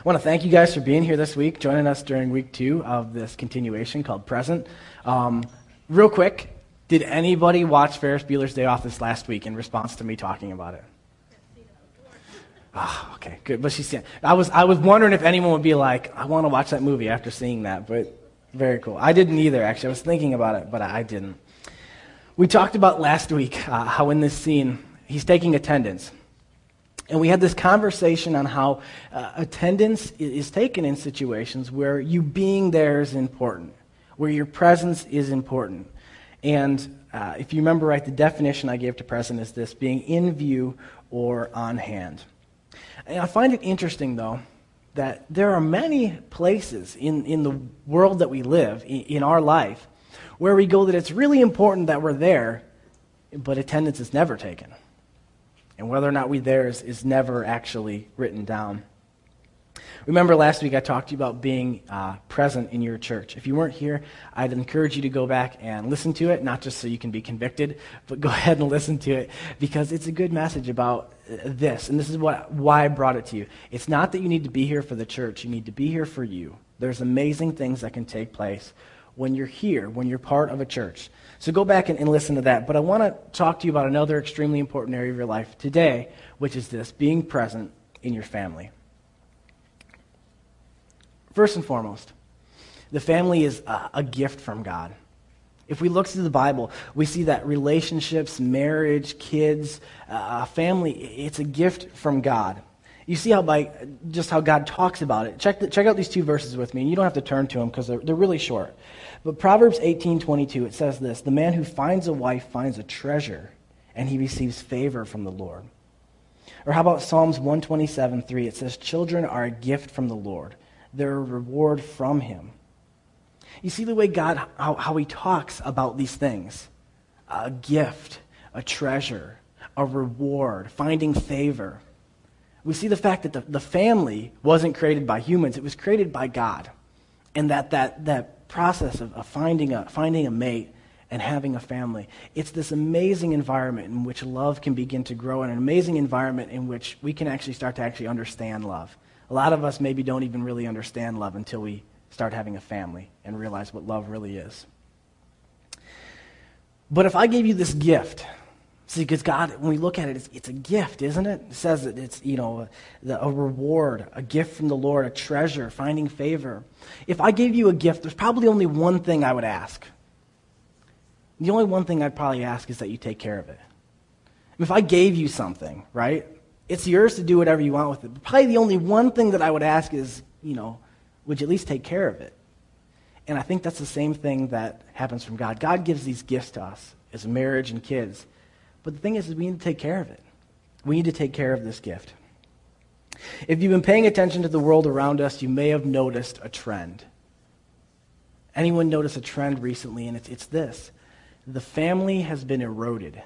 I want to thank you guys for being here this week, joining us during week two of this continuation called Present. Um, real quick, did anybody watch Ferris Bueller's Day Off this last week in response to me talking about it? Ah, oh, okay, good. But she's I was I was wondering if anyone would be like, I want to watch that movie after seeing that, but very cool. I didn't either. Actually, I was thinking about it, but I didn't. We talked about last week uh, how in this scene he's taking attendance. And we had this conversation on how uh, attendance is taken in situations where you being there is important, where your presence is important. And uh, if you remember right, the definition I gave to present is this being in view or on hand. And I find it interesting, though, that there are many places in, in the world that we live, in, in our life, where we go that it's really important that we're there, but attendance is never taken. And whether or not we're there is, is never actually written down. Remember last week I talked to you about being uh, present in your church. If you weren't here, I'd encourage you to go back and listen to it, not just so you can be convicted, but go ahead and listen to it because it's a good message about uh, this. And this is what, why I brought it to you. It's not that you need to be here for the church, you need to be here for you. There's amazing things that can take place when you're here, when you're part of a church. So go back and, and listen to that. But I want to talk to you about another extremely important area of your life today, which is this being present in your family. First and foremost, the family is a, a gift from God. If we look through the Bible, we see that relationships, marriage, kids, uh, family, it's a gift from God. You see how by just how God talks about it. Check, the, check out these two verses with me, and you don't have to turn to them because they're, they're really short. But Proverbs 18:22 it says this, "The man who finds a wife finds a treasure, and he receives favor from the Lord." Or how about Psalms 127:3? It says, "Children are a gift from the Lord. They're a reward from him." You see the way God how, how he talks about these things. A gift, a treasure, a reward, finding favor. We see the fact that the, the family wasn't created by humans, it was created by God. And that, that, that process of, of finding, a, finding a mate and having a family. It's this amazing environment in which love can begin to grow, and an amazing environment in which we can actually start to actually understand love. A lot of us maybe don't even really understand love until we start having a family and realize what love really is. But if I gave you this gift, See, because God, when we look at it, it's, it's, a gift, isn't it? It says that it's, you know, a, a reward, a gift from the Lord, a treasure, finding favor. If I gave you a gift, there's probably only one thing I would ask. The only one thing I'd probably ask is that you take care of it. If I gave you something, right, it's yours to do whatever you want with it. But probably the only one thing that I would ask is, you know, would you at least take care of it? And I think that's the same thing that happens from God. God gives these gifts to us as marriage and kids. But the thing is, is we need to take care of it. We need to take care of this gift. If you've been paying attention to the world around us, you may have noticed a trend. Anyone notice a trend recently? And it's, it's this the family has been eroded.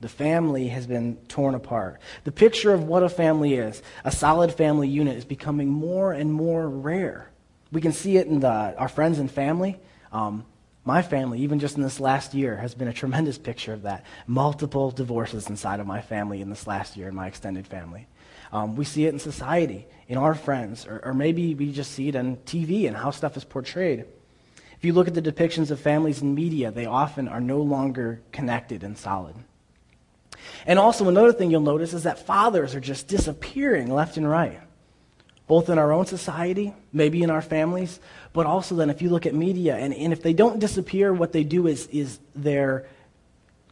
The family has been torn apart. The picture of what a family is, a solid family unit, is becoming more and more rare. We can see it in the, our friends and family. Um, my family, even just in this last year, has been a tremendous picture of that. Multiple divorces inside of my family in this last year, in my extended family. Um, we see it in society, in our friends, or, or maybe we just see it on TV and how stuff is portrayed. If you look at the depictions of families in media, they often are no longer connected and solid. And also, another thing you'll notice is that fathers are just disappearing left and right both in our own society, maybe in our families, but also then if you look at media, and, and if they don't disappear, what they do is, is their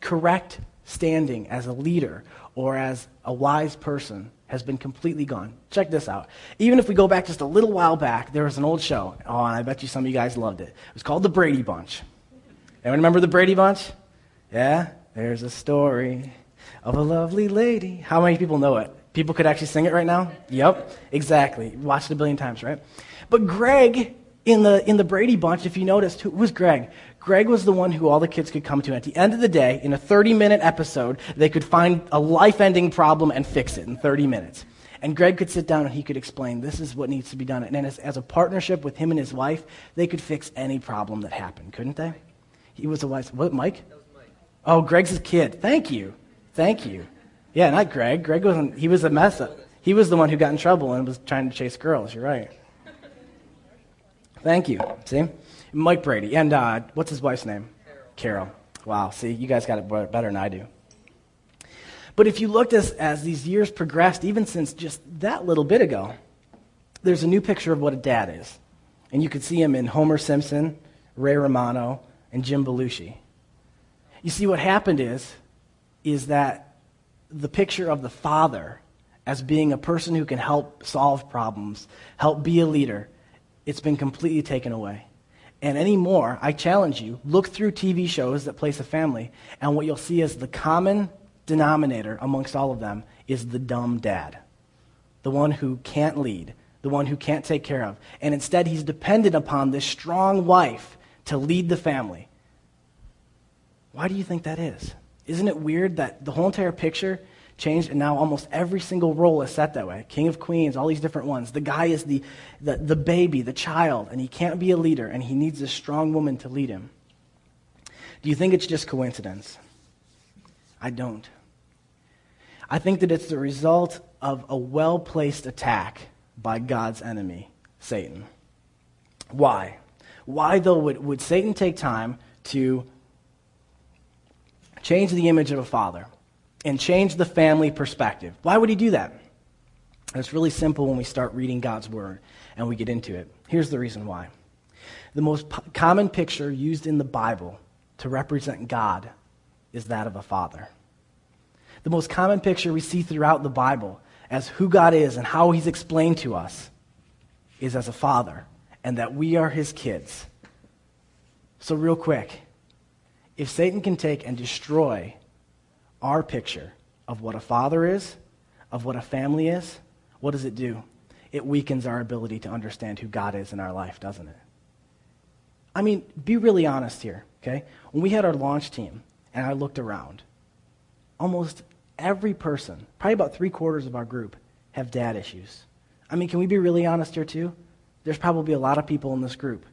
correct standing as a leader or as a wise person has been completely gone. Check this out. Even if we go back just a little while back, there was an old show. Oh, and I bet you some of you guys loved it. It was called The Brady Bunch. Anyone remember The Brady Bunch? Yeah? There's a story of a lovely lady. How many people know it? People could actually sing it right now? Yep, exactly. Watched it a billion times, right? But Greg in the, in the Brady Bunch, if you noticed, who was Greg? Greg was the one who all the kids could come to. At the end of the day, in a 30 minute episode, they could find a life ending problem and fix it in 30 minutes. And Greg could sit down and he could explain this is what needs to be done. And as, as a partnership with him and his wife, they could fix any problem that happened, couldn't they? He was a wise. What, Mike? Mike. Oh, Greg's his kid. Thank you. Thank you. Yeah, not Greg. Greg wasn't, he was a mess up. He was the one who got in trouble and was trying to chase girls. You're right. Thank you. See? Mike Brady. And uh, what's his wife's name? Carol. Carol. Wow. See, you guys got it better than I do. But if you looked as, as these years progressed, even since just that little bit ago, there's a new picture of what a dad is. And you could see him in Homer Simpson, Ray Romano, and Jim Belushi. You see, what happened is, is that the picture of the father as being a person who can help solve problems, help be a leader, it's been completely taken away. And anymore, I challenge you, look through TV shows that place a family, and what you'll see is the common denominator amongst all of them is the dumb dad, the one who can't lead, the one who can't take care of. And instead, he's dependent upon this strong wife to lead the family. Why do you think that is? Isn't it weird that the whole entire picture changed and now almost every single role is set that way? King of Queens, all these different ones. The guy is the, the, the baby, the child, and he can't be a leader, and he needs a strong woman to lead him. Do you think it's just coincidence? I don't. I think that it's the result of a well placed attack by God's enemy, Satan. Why? Why, though, would, would Satan take time to change the image of a father and change the family perspective? Why would he do that? it's really simple when we start reading God's word and we get into it. Here's the reason why. The most common picture used in the Bible to represent God is that of a father. The most common picture we see throughout the Bible as who God is and how he's explained to us is as a father and that we are his kids. So, real quick, if Satan can take and destroy our picture of what a father is, of what a family is, what does it do? It weakens our ability to understand who God is in our life, doesn't it? I mean, be really honest here, okay? When we had our launch team and I looked around, almost every person, probably about three quarters of our group, have dad issues. I mean, can we be really honest here, too? There's probably a lot of people in this group.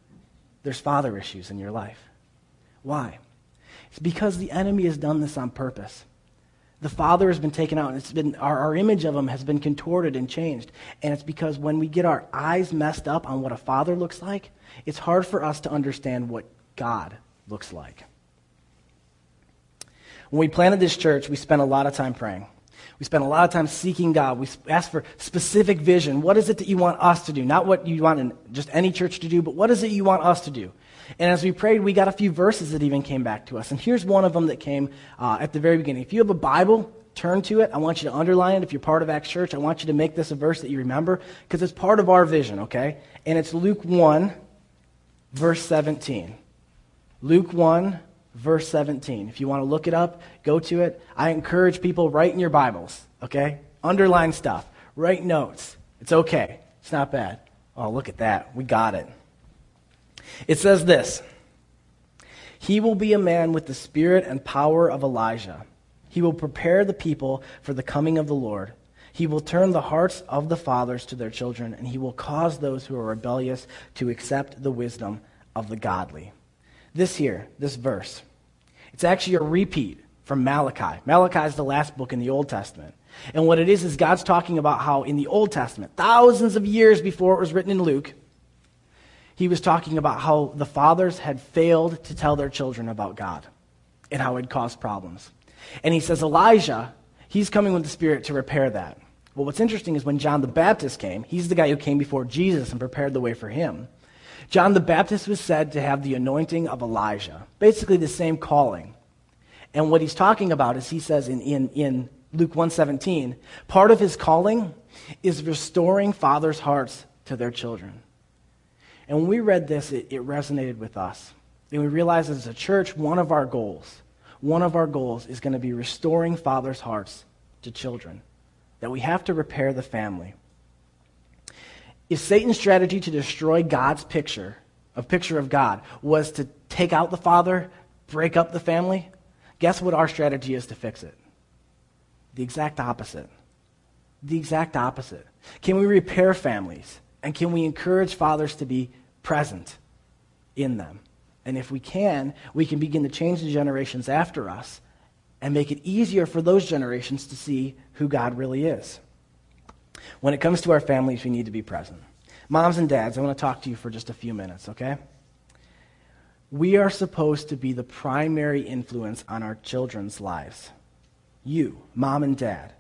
There's father issues in your life. Why? It's because the enemy has done this on purpose. The father has been taken out, and it's been, our, our image of him has been contorted and changed. And it's because when we get our eyes messed up on what a father looks like, it's hard for us to understand what God looks like. When we planted this church, we spent a lot of time praying. We spent a lot of time seeking God. We asked for specific vision. What is it that you want us to do? Not what you want in just any church to do, but what is it you want us to do? And as we prayed, we got a few verses that even came back to us. And here's one of them that came uh, at the very beginning. If you have a Bible, turn to it. I want you to underline it. If you're part of Acts Church, I want you to make this a verse that you remember because it's part of our vision, okay? And it's Luke 1, verse 17. Luke 1, verse 17. If you want to look it up, go to it. I encourage people, write in your Bibles, okay? Underline stuff, write notes. It's okay, it's not bad. Oh, look at that. We got it. It says this He will be a man with the spirit and power of Elijah. He will prepare the people for the coming of the Lord. He will turn the hearts of the fathers to their children, and he will cause those who are rebellious to accept the wisdom of the godly. This here, this verse, it's actually a repeat from Malachi. Malachi is the last book in the Old Testament. And what it is, is God's talking about how in the Old Testament, thousands of years before it was written in Luke, he was talking about how the fathers had failed to tell their children about God and how it caused problems. And he says, Elijah, he's coming with the Spirit to repair that. Well, what's interesting is when John the Baptist came, he's the guy who came before Jesus and prepared the way for him. John the Baptist was said to have the anointing of Elijah, basically the same calling. And what he's talking about is he says in, in, in Luke 117, part of his calling is restoring fathers' hearts to their children. And when we read this, it, it resonated with us. And we realized as a church, one of our goals, one of our goals is going to be restoring fathers' hearts to children. That we have to repair the family. If Satan's strategy to destroy God's picture, a picture of God, was to take out the father, break up the family, guess what our strategy is to fix it? The exact opposite. The exact opposite. Can we repair families? And can we encourage fathers to be present in them? And if we can, we can begin to change the generations after us and make it easier for those generations to see who God really is. When it comes to our families, we need to be present. Moms and dads, I want to talk to you for just a few minutes, okay? We are supposed to be the primary influence on our children's lives. You, mom and dad.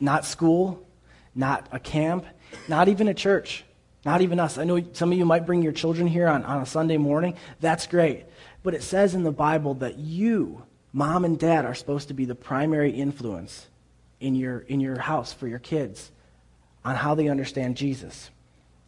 Not school, not a camp, not even a church, not even us. I know some of you might bring your children here on, on a Sunday morning. That's great. But it says in the Bible that you, mom and dad, are supposed to be the primary influence in your, in your house for your kids on how they understand Jesus.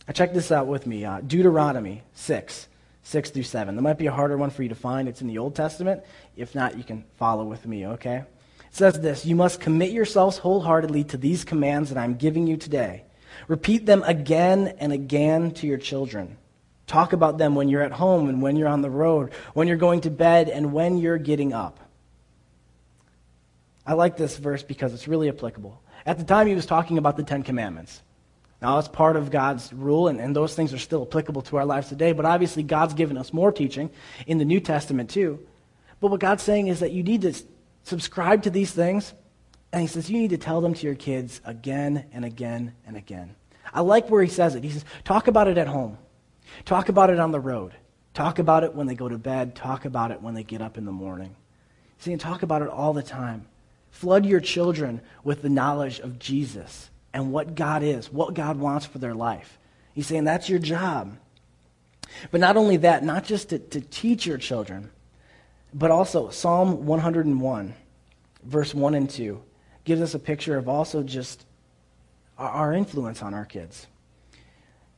I check this out with me uh, Deuteronomy 6, 6 through 7. That might be a harder one for you to find. It's in the Old Testament. If not, you can follow with me, okay? It says this You must commit yourselves wholeheartedly to these commands that I'm giving you today. Repeat them again and again to your children. Talk about them when you're at home and when you're on the road, when you're going to bed and when you're getting up. I like this verse because it's really applicable. At the time, he was talking about the Ten Commandments. Now, it's part of God's rule, and, and those things are still applicable to our lives today, but obviously, God's given us more teaching in the New Testament, too. But what God's saying is that you need to subscribe to these things, and He says you need to tell them to your kids again and again and again. I like where He says it. He says, talk about it at home, talk about it on the road, talk about it when they go to bed, talk about it when they get up in the morning. See, and talk about it all the time. Flood your children with the knowledge of Jesus and what God is, what God wants for their life. He's saying that's your job. But not only that, not just to, to teach your children, but also Psalm 101, verse 1 and 2, gives us a picture of also just our influence on our kids.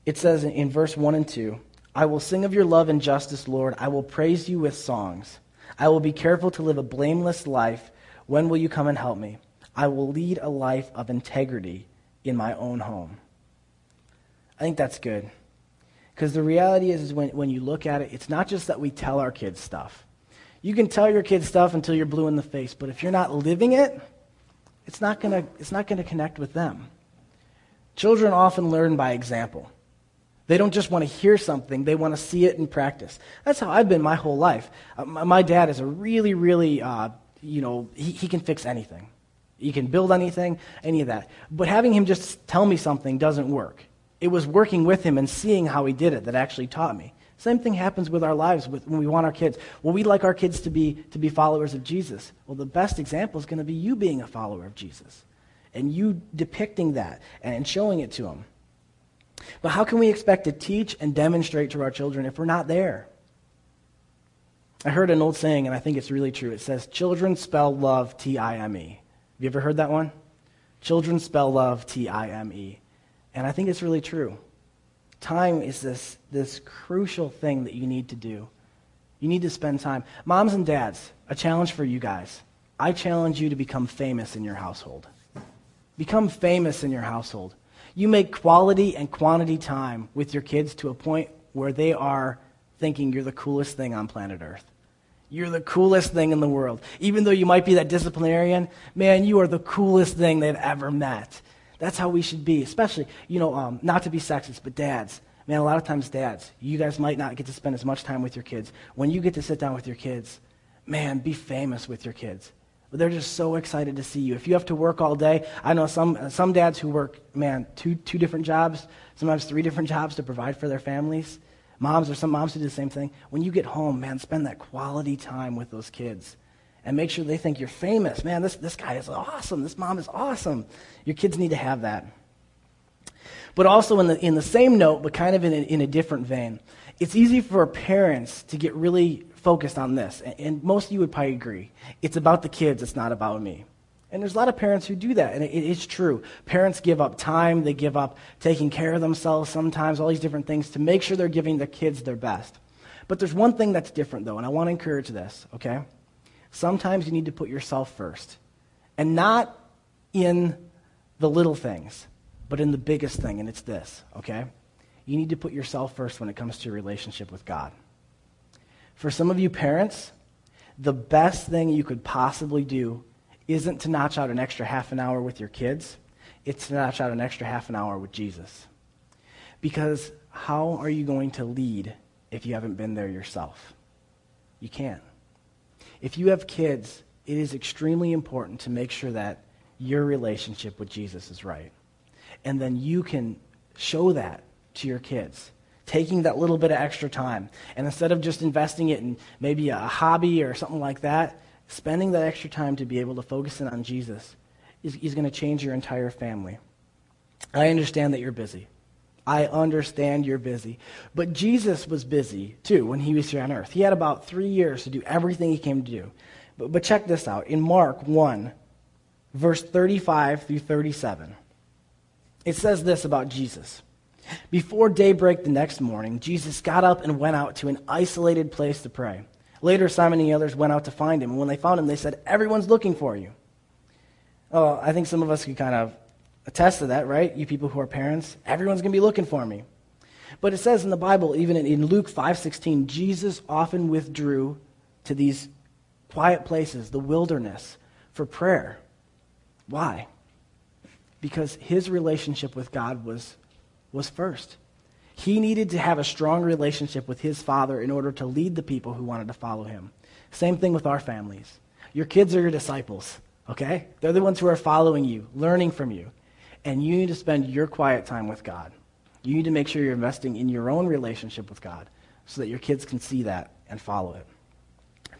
It says in verse 1 and 2, I will sing of your love and justice, Lord. I will praise you with songs. I will be careful to live a blameless life. When will you come and help me? I will lead a life of integrity in my own home. I think that's good. Because the reality is, is when, when you look at it, it's not just that we tell our kids stuff. You can tell your kids stuff until you're blue in the face, but if you're not living it, it's not going to connect with them. Children often learn by example. They don't just want to hear something, they want to see it in practice. That's how I've been my whole life. Uh, my, my, dad is a really, really, uh, you know, he, he can fix anything. He can build anything, any of that. But having him just tell me something doesn't work. It was working with him and seeing how he did it that actually taught me. Same thing happens with our lives with, when we want our kids. Well, we'd like our kids to be, to be followers of Jesus. Well, the best example is going to be you being a follower of Jesus and you depicting that and showing it to them. But how can we expect to teach and demonstrate to our children if we're not there? I heard an old saying, and I think it's really true. It says, Children spell love T I M E. Have you ever heard that one? Children spell love T I M E. And I think it's really true. Time is this, this crucial thing that you need to do. You need to spend time. Moms and dads, a challenge for you guys. I challenge you to become famous in your household. Become famous in your household. You make quality and quantity time with your kids to a point where they are thinking you're the coolest thing on planet Earth. You're the coolest thing in the world. Even though you might be that disciplinarian, man, you are the coolest thing they've ever met. That's how we should be, especially, you know, um, not to be sexist, but dads. Man, a lot of times, dads, you guys might not get to spend as much time with your kids. When you get to sit down with your kids, man, be famous with your kids. They're just so excited to see you. If you have to work all day, I know some, some dads who work, man, two, two different jobs, sometimes three different jobs to provide for their families. Moms, or some moms who do the same thing. When you get home, man, spend that quality time with those kids and make sure they think you're famous. Man, this, this guy is awesome. This mom is awesome. Your kids need to have that. But also, in the, in the same note, but kind of in a, in a different vein, it's easy for parents to get really focused on this. And, and most of you would probably agree. It's about the kids, it's not about me. And there's a lot of parents who do that, and it, it's true. Parents give up time, they give up taking care of themselves sometimes, all these different things to make sure they're giving their kids their best. But there's one thing that's different, though, and I want to encourage this, okay? Sometimes you need to put yourself first. And not in the little things, but in the biggest thing, and it's this, okay? You need to put yourself first when it comes to your relationship with God. For some of you parents, the best thing you could possibly do isn't to notch out an extra half an hour with your kids, it's to notch out an extra half an hour with Jesus. Because how are you going to lead if you haven't been there yourself? You can't. If you have kids, it is extremely important to make sure that your relationship with Jesus is right. And then you can show that to your kids, taking that little bit of extra time. And instead of just investing it in maybe a hobby or something like that, spending that extra time to be able to focus in on Jesus is, is going to change your entire family. I understand that you're busy. I understand you're busy. But Jesus was busy too when he was here on earth. He had about three years to do everything he came to do. But, but check this out. In Mark 1, verse 35 through 37, it says this about Jesus. Before daybreak the next morning, Jesus got up and went out to an isolated place to pray. Later, Simon and the others went out to find him. And when they found him, they said, Everyone's looking for you. Oh, I think some of us could kind of attest to that, right? You people who are parents, everyone's going to be looking for me. But it says in the Bible, even in Luke 5:16, Jesus often withdrew to these quiet places, the wilderness, for prayer. Why? Because his relationship with God was, was first. He needed to have a strong relationship with his father in order to lead the people who wanted to follow him. Same thing with our families. Your kids are your disciples, okay? They're the ones who are following you, learning from you. And you need to spend your quiet time with God. You need to make sure you're investing in your own relationship with God so that your kids can see that and follow it.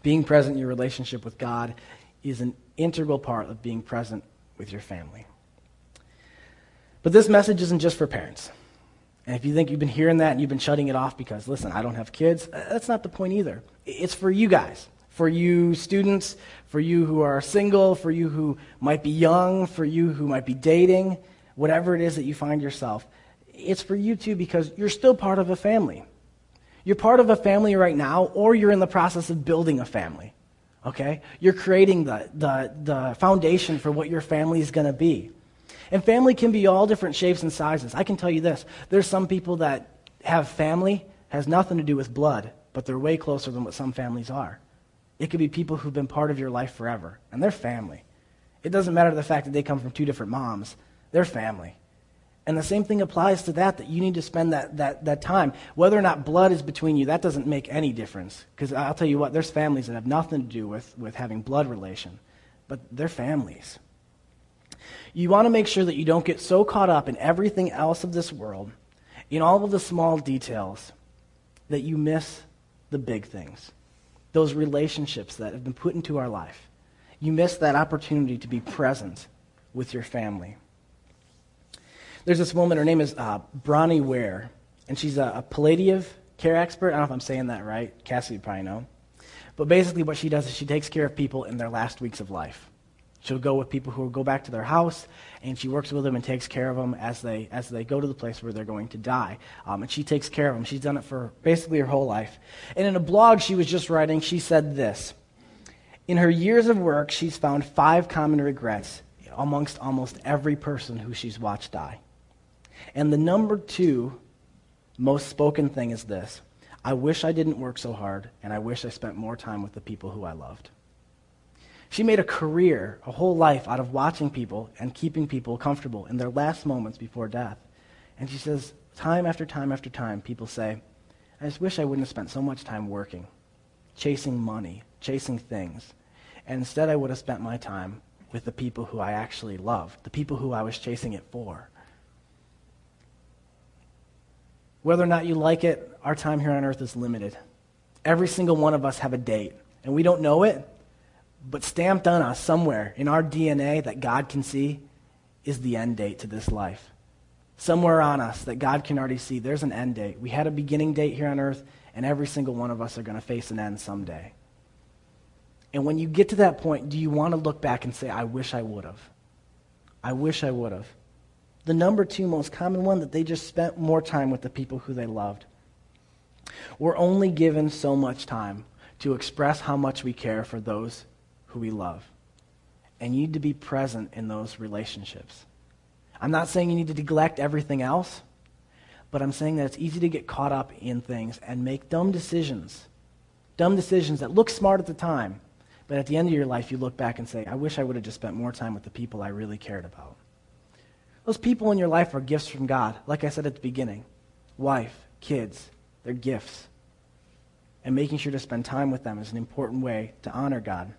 Being present in your relationship with God is an integral part of being present with your family. But this message isn't just for parents. And if you think you've been hearing that and you've been shutting it off because, listen, I don't have kids, uh, that's not the point either. It's for you guys, for you students, for you who are single, for you who might be young, for you who might be dating, whatever it is that you find yourself. It's for you too because you're still part of a family. You're part of a family right now, or you're in the process of building a family. Okay? You're creating the, the, the foundation for what your family is going to be. And family can be all different shapes and sizes. I can tell you this there's some people that have family, has nothing to do with blood, but they're way closer than what some families are. It could be people who've been part of your life forever, and they're family. It doesn't matter the fact that they come from two different moms, they're family. And the same thing applies to that, that you need to spend that, that, that time. Whether or not blood is between you, that doesn't make any difference. Because I'll tell you what, there's families that have nothing to do with, with having blood relation, but they're families. You want to make sure that you don't get so caught up in everything else of this world, in all of the small details, that you miss the big things, those relationships that have been put into our life. You miss that opportunity to be present with your family. There's this woman, her name is uh, Bronnie Ware, and she's a, a palliative care expert. I don't know if I'm saying that right. Cassie would probably know. But basically, what she does is she takes care of people in their last weeks of life. She'll go with people who will go back to their house, and she works with them and takes care of them as they, as they go to the place where they're going to die. Um, and she takes care of them. She's done it for basically her whole life. And in a blog she was just writing, she said this In her years of work, she's found five common regrets amongst almost every person who she's watched die. And the number two most spoken thing is this I wish I didn't work so hard, and I wish I spent more time with the people who I loved. She made a career, a whole life out of watching people and keeping people comfortable in their last moments before death. And she says, time after time after time, people say, I just wish I wouldn't have spent so much time working, chasing money, chasing things. And instead, I would have spent my time with the people who I actually loved, the people who I was chasing it for. Whether or not you like it, our time here on earth is limited. Every single one of us have a date, and we don't know it, but stamped on us somewhere in our DNA that God can see is the end date to this life. Somewhere on us that God can already see, there's an end date. We had a beginning date here on earth, and every single one of us are going to face an end someday. And when you get to that point, do you want to look back and say, I wish I would have? I wish I would have. The number two most common one that they just spent more time with the people who they loved. We're only given so much time to express how much we care for those who we love. And you need to be present in those relationships. I'm not saying you need to neglect everything else, but I'm saying that it's easy to get caught up in things and make dumb decisions. Dumb decisions that look smart at the time, but at the end of your life, you look back and say, I wish I would have just spent more time with the people I really cared about. Those people in your life are gifts from God, like I said at the beginning wife, kids, they're gifts. And making sure to spend time with them is an important way to honor God.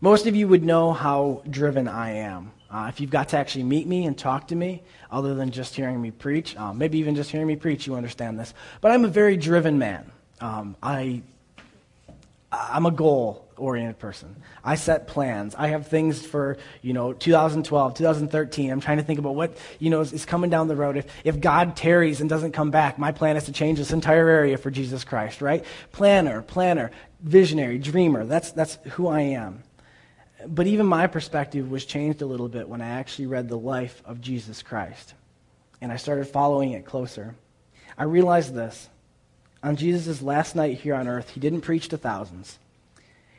Most of you would know how driven I am. Uh, if you've got to actually meet me and talk to me, other than just hearing me preach, uh, maybe even just hearing me preach, you understand this. But I'm a very driven man. Um, I, I'm a goal oriented person. I set plans. I have things for, you know, 2012, 2013. I'm trying to think about what, you know, is, is, coming down the road. If, if God tarries and doesn't come back, my plan is to change this entire area for Jesus Christ, right? Planner, planner, visionary, dreamer. That's, that's who I am. But even my perspective was changed a little bit when I actually read the life of Jesus Christ. And I started following it closer. I realized this. On Jesus' last night here on earth, he didn't preach to thousands.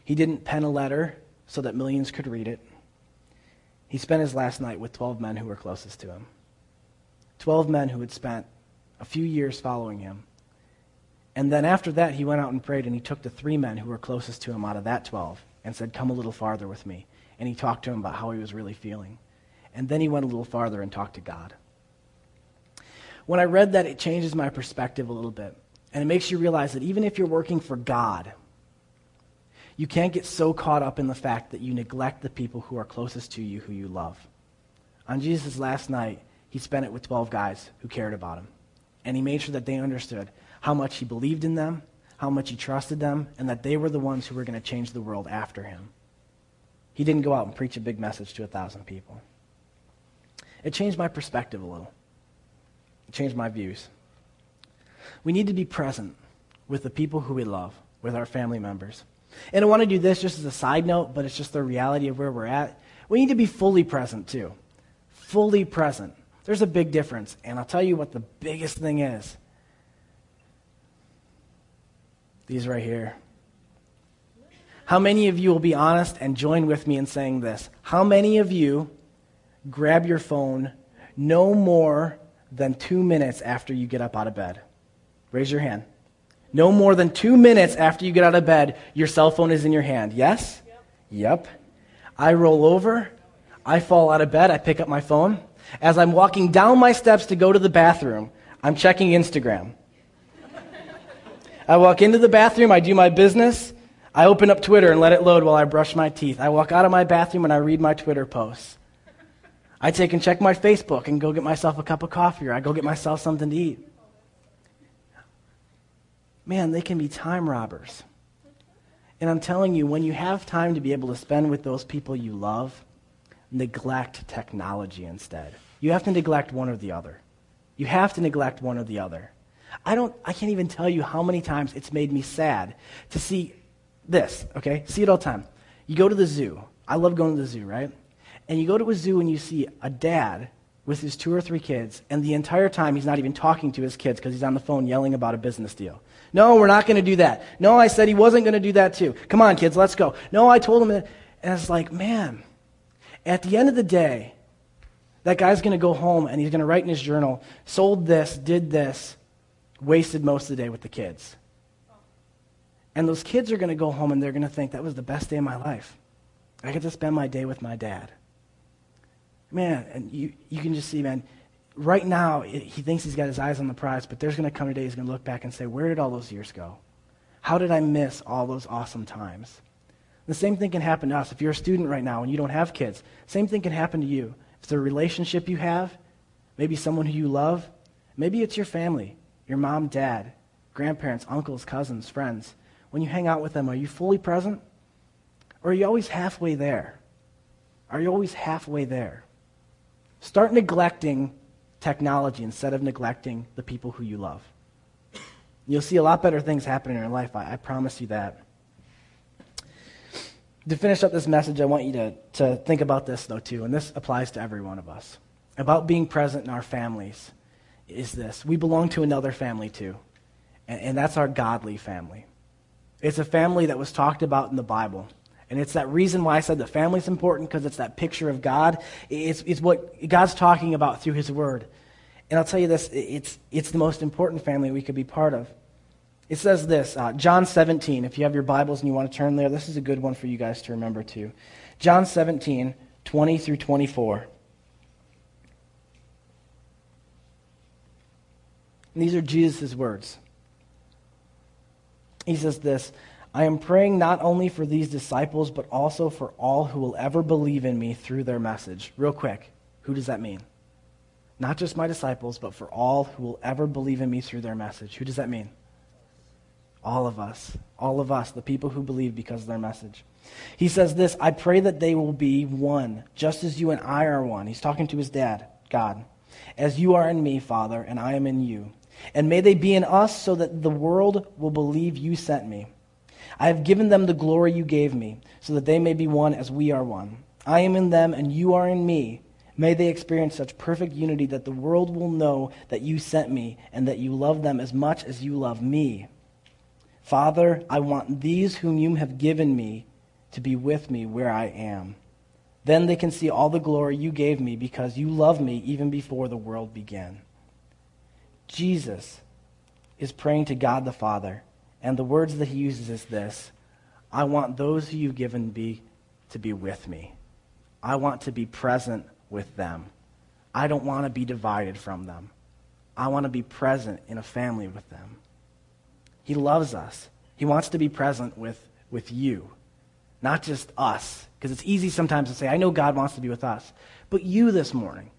He didn't pen a letter so that millions could read it. He spent his last night with 12 men who were closest to him. 12 men who had spent a few years following him. And then after that, he went out and prayed, and he took the three men who were closest to him out of that 12 and said, Come a little farther with me. And he talked to him about how he was really feeling. And then he went a little farther and talked to God. When I read that, it changes my perspective a little bit. And it makes you realize that even if you're working for God, you can't get so caught up in the fact that you neglect the people who are closest to you, who you love. On Jesus' last night, he spent it with 12 guys who cared about him. And he made sure that they understood how much he believed in them how much he trusted them, and that they were the ones who were going to change the world after him. He didn't go out and preach a big message to a thousand people. It changed my perspective a little, it changed my views. We need to be present with the people who we love, with our family members. And I want to do this just as a side note, but it's just the reality of where we're at. We need to be fully present, too. Fully present. There's a big difference. And I'll tell you what the biggest thing is these right here. How many of you will be honest and join with me in saying this? How many of you grab your phone no more than two minutes after you get up out of bed? Raise your hand. No more than two minutes after you get out of bed, your cell phone is in your hand. Yes? Yep. yep. I roll over. I fall out of bed. I pick up my phone. As I'm walking down my steps to go to the bathroom, I'm checking Instagram. I walk into the bathroom, I do my business, I open up Twitter and let it load while I brush my teeth. I walk out of my bathroom and I read my Twitter posts. I take and check my Facebook and go get myself a cup of coffee or I go get myself something to eat. Man, they can be time robbers. And I'm telling you, when you have time to be able to spend with those people you love, neglect technology instead. You have to neglect one or the other. You have to neglect one or the other. I don't I can't even tell you how many times it's made me sad to see this, okay? See it all the time. You go to the zoo. I love going to the zoo, right? And you go to a zoo and you see a dad with his two or three kids, and the entire time he's not even talking to his kids because he's on the phone yelling about a business deal. No, we're not going to do that. No, I said he wasn't going to do that too. Come on, kids, let's go. No, I told him that. And it's like, man, at the end of the day, that guy's going to go home and he's going to write in his journal, sold this, did this, wasted most of the day with the kids. And those kids are going to go home and they're going to think that was the best day of my life. I get to spend my day with my dad. Man, and you, you can just see, man, right now it, he thinks he's got his eyes on the prize, but there's going to come a day he's going to look back and say, where did all those years go? How did I miss all those awesome times? The same thing can happen to us. If you're a student right now and you don't have kids, same thing can happen to you. If it's a relationship you have, maybe someone who you love, maybe it's your family your mom, dad, grandparents, uncles, cousins, friends, when you hang out with them, are you fully present? Or are you always halfway there? Are you always halfway there? Start neglecting technology instead of neglecting the people who you love. You'll see a lot better things happen in your life. I, I promise you that. To finish up this message, I want you to, to think about this, though, too, and this applies to every one of us about being present in our families is this we belong to another family too, and, and that's our godly family. It's a family that was talked about in the Bible. And it's that reason why I said the family's important because it's that picture of God. It's, it's what God's talking about through His Word. And I'll tell you this it's, it's the most important family we could be part of. It says this uh, John 17. If you have your Bibles and you want to turn there, this is a good one for you guys to remember too. John 17, 20 through 24. And these are Jesus' words. He says this I am praying not only for these disciples, but also for all who will ever believe in me through their message. Real quick, who does that mean? Not just my disciples, but for all who will ever believe in me through their message. Who does that mean? All of us. All of us, the people who believe because of their message. He says this I pray that they will be one, just as you and I are one. He's talking to his dad, God. As you are in me, Father, and I am in you. And may they be in us so that the world will believe you sent me. I have given them the glory you gave me, so that they may be one as we are one. I am in them, and you are in me. May they experience such perfect unity that the world will know that you sent me, and that you love them as much as you love me. Father, I want these whom you have given me to be with me where I am. Then they can see all the glory you gave me because you loved me even before the world began. Jesus is praying to God the Father and the words that he uses is this I want those who you've given me to be with me. I want to be present with them. I don't want to be divided from them. I want to be present in a family with them. He loves us. He wants to be present with, with you, not just us. Because it's easy sometimes to say, I know God wants to be with us. But you this morning,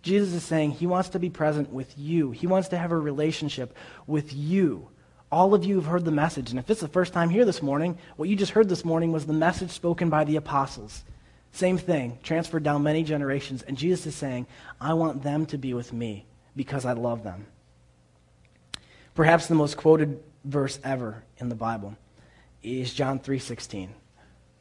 Jesus is saying he wants to be present with you. He wants to have a relationship with you. All of you have heard the message. And if it's the first time here this morning, what you just heard this morning was the message spoken by the apostles. Same thing, transferred down many generations. And Jesus is saying, I want them to be with me because I love them. Perhaps the most quoted verse ever in the Bible is John 3:16.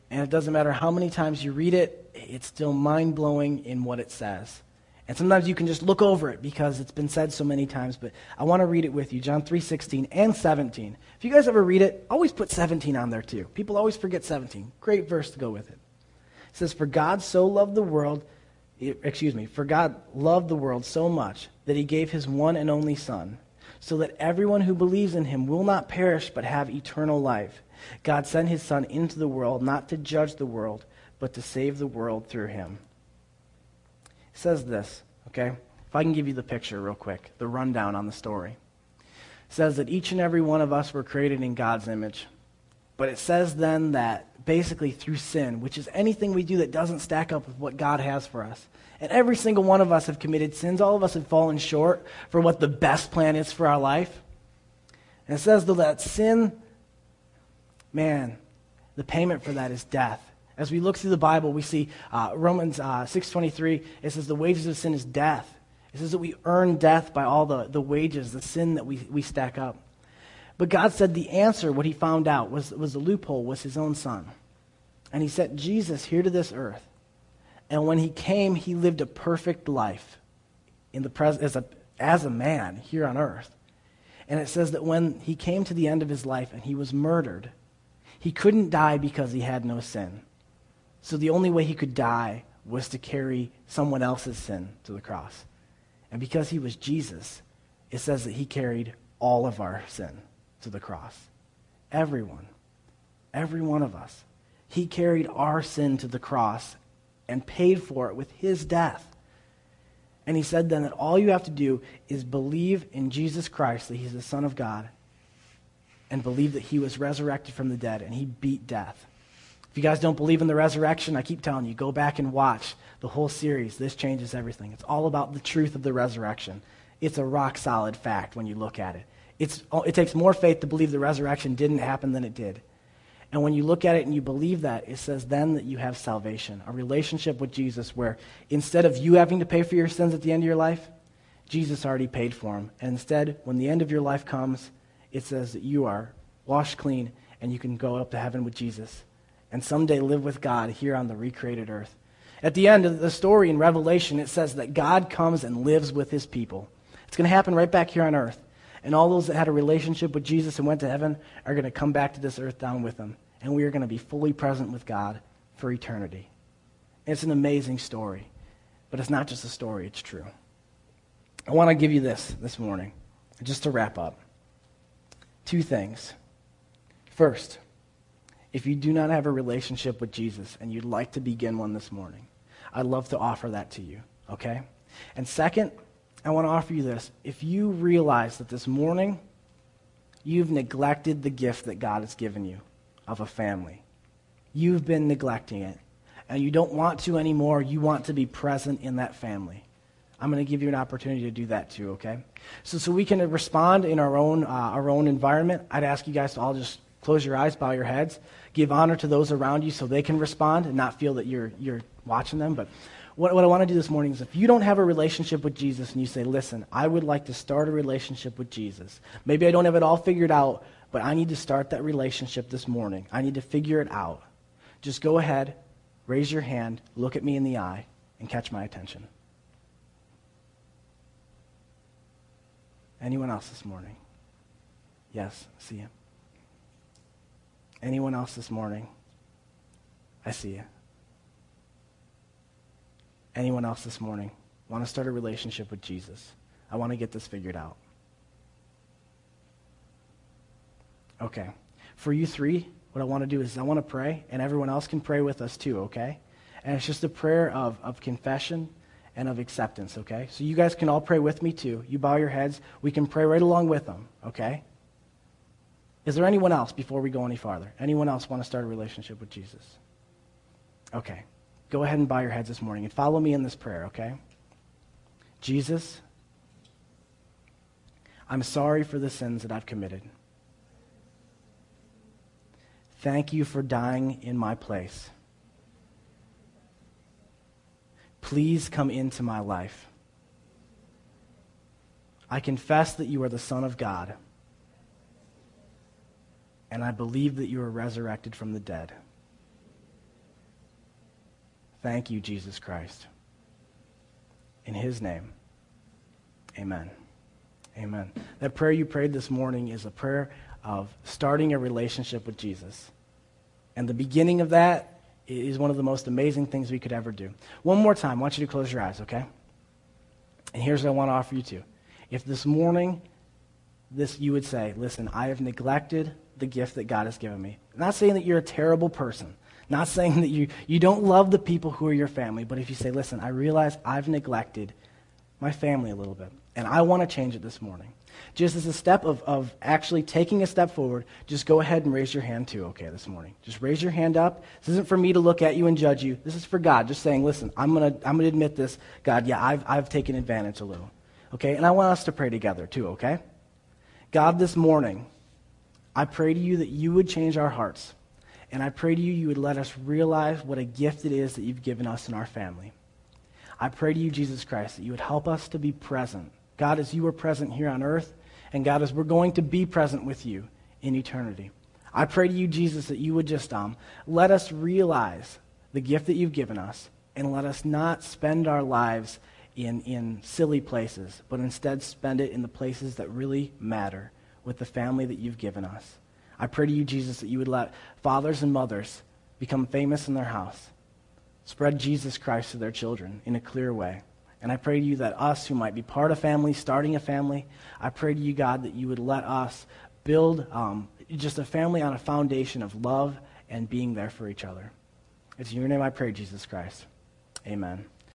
And it doesn't matter how many times you read it, it's still mind-blowing in what it says. And sometimes you can just look over it because it's been said so many times, but I want to read it with you. John 3:16 and 17. If you guys ever read it, always put 17 on there too. People always forget 17. Great verse to go with it. It says, "For God so loved the world, excuse me, for God loved the world so much that he gave his one and only son, so that everyone who believes in him will not perish but have eternal life. God sent his son into the world not to judge the world, but to save the world through him." Says this, okay? If I can give you the picture real quick, the rundown on the story. It says that each and every one of us were created in God's image. But it says then that basically through sin, which is anything we do that doesn't stack up with what God has for us. And every single one of us have committed sins. All of us have fallen short for what the best plan is for our life. And it says, though, that sin, man, the payment for that is death. As we look through the Bible, we see uh, Romans uh, 6.23, it says the wages of sin is death. It says that we earn death by all the, the wages, the sin that we, we stack up. But God said the answer, what he found out, was, was the loophole, was his own son. And he sent Jesus here to this earth. And when he came, he lived a perfect life in the pres- as, a, as a man here on earth. And it says that when he came to the end of his life and he was murdered, he couldn't die because he had no sin. So the only way he could die was to carry someone else's sin to the cross. And because he was Jesus, it says that he carried all of our sin to the cross. Everyone. Every one of us. He carried our sin to the cross and paid for it with his death. And he said then that all you have to do is believe in Jesus Christ, that he's the Son of God, and believe that he was resurrected from the dead and he beat death. If you guys don't believe in the resurrection, I keep telling you, go back and watch the whole series. This changes everything. It's all about the truth of the resurrection. It's a rock solid fact when you look at it. It's, oh, it takes more faith to believe the resurrection didn't happen than it did. And when you look at it and you believe that, it says then that you have salvation, a relationship with Jesus where instead of you having to pay for your sins at the end of your life, Jesus already paid for them. And instead, when the end of your life comes, it says that you are washed clean and you can go up to heaven with Jesus and someday live with God here on the recreated earth. At the end of the story in Revelation, it says that God comes and lives with his people. It's going to happen right back here on earth. And all those that had a relationship with Jesus and went to heaven are going to come back to this earth down with him. And we are going to be fully present with God for eternity. It's an amazing story. But it's not just a story, it's true. I want to give you this this morning, just to wrap up. Two things. First, if you do not have a relationship with Jesus and you'd like to begin one this morning, I'd love to offer that to you, okay? And second, I want to offer you this. If you realize that this morning you've neglected the gift that God has given you, of a family. You've been neglecting it, and you don't want to anymore. You want to be present in that family. I'm going to give you an opportunity to do that too, okay? So, so we can respond in our own, uh, our own environment. I'd ask you guys to all just close your eyes, bow your heads, give honor to those around you so they can respond and not feel that you're, you're watching them. But what, what I want to do this morning is if you don't have a relationship with Jesus and you say, listen, I would like to start a relationship with Jesus. Maybe I don't have it all figured out, but I need to start that relationship this morning. I need to figure it out. Just go ahead, raise your hand, look at me in the eye, and catch my attention. Anyone else this morning? Yes, see you. Anyone else this morning? I see you. Anyone else this morning? Want to start a relationship with Jesus? I want to get this figured out. Okay. For you three, what I want to do is I want to pray, and everyone else can pray with us too, okay? And it's just a prayer of, of confession and of acceptance, okay? So you guys can all pray with me too. You bow your heads. We can pray right along with them, okay? Is there anyone else before we go any farther? Anyone else want to start a relationship with Jesus? Okay. Go ahead and bow your heads this morning and follow me in this prayer, okay? Jesus, I'm sorry for the sins that I've committed. Thank you for dying in my place. Please come into my life. I confess that you are the Son of God, and I believe that you are resurrected from the dead. Thank you, Jesus Christ. In his name, amen. Amen. That prayer you prayed this morning is a prayer of starting a relationship with Jesus. And the beginning of that is one of the most amazing things we could ever do. One more time, I want you to close your eyes, okay? And here's what I want to offer you too. If this morning this you would say, listen, I have neglected the gift that God has given me. Not saying that you're a terrible person. Not saying that you, you don't love the people who are your family, but if you say, listen, I realize I've neglected my family a little bit, and I want to change it this morning just as a step of, of actually taking a step forward, just go ahead and raise your hand too, okay, this morning. Just raise your hand up. This isn't for me to look at you and judge you. This is for God, just saying, listen, I'm going to I'm gonna admit this. God, yeah, I've, I've taken advantage a little. Okay? And I want us to pray together too, okay? God, this morning, I pray to you that you would change our hearts. And I pray to you, you would let us realize what a gift it is that you've given us in our family. I pray to you, Jesus Christ, that you would help us to be present God, as you are present here on earth, and God, as we're going to be present with you in eternity. I pray to you, Jesus, that you would just um, let us realize the gift that you've given us and let us not spend our lives in, in silly places, but instead spend it in the places that really matter with the family that you've given us. I pray to you, Jesus, that you would let fathers and mothers become famous in their house, spread Jesus Christ to their children in a clear way. And I pray to you that us who might be part of family, starting a family, I pray to you, God, that you would let us build um, just a family on a foundation of love and being there for each other. It's in your name I pray, Jesus Christ. Amen.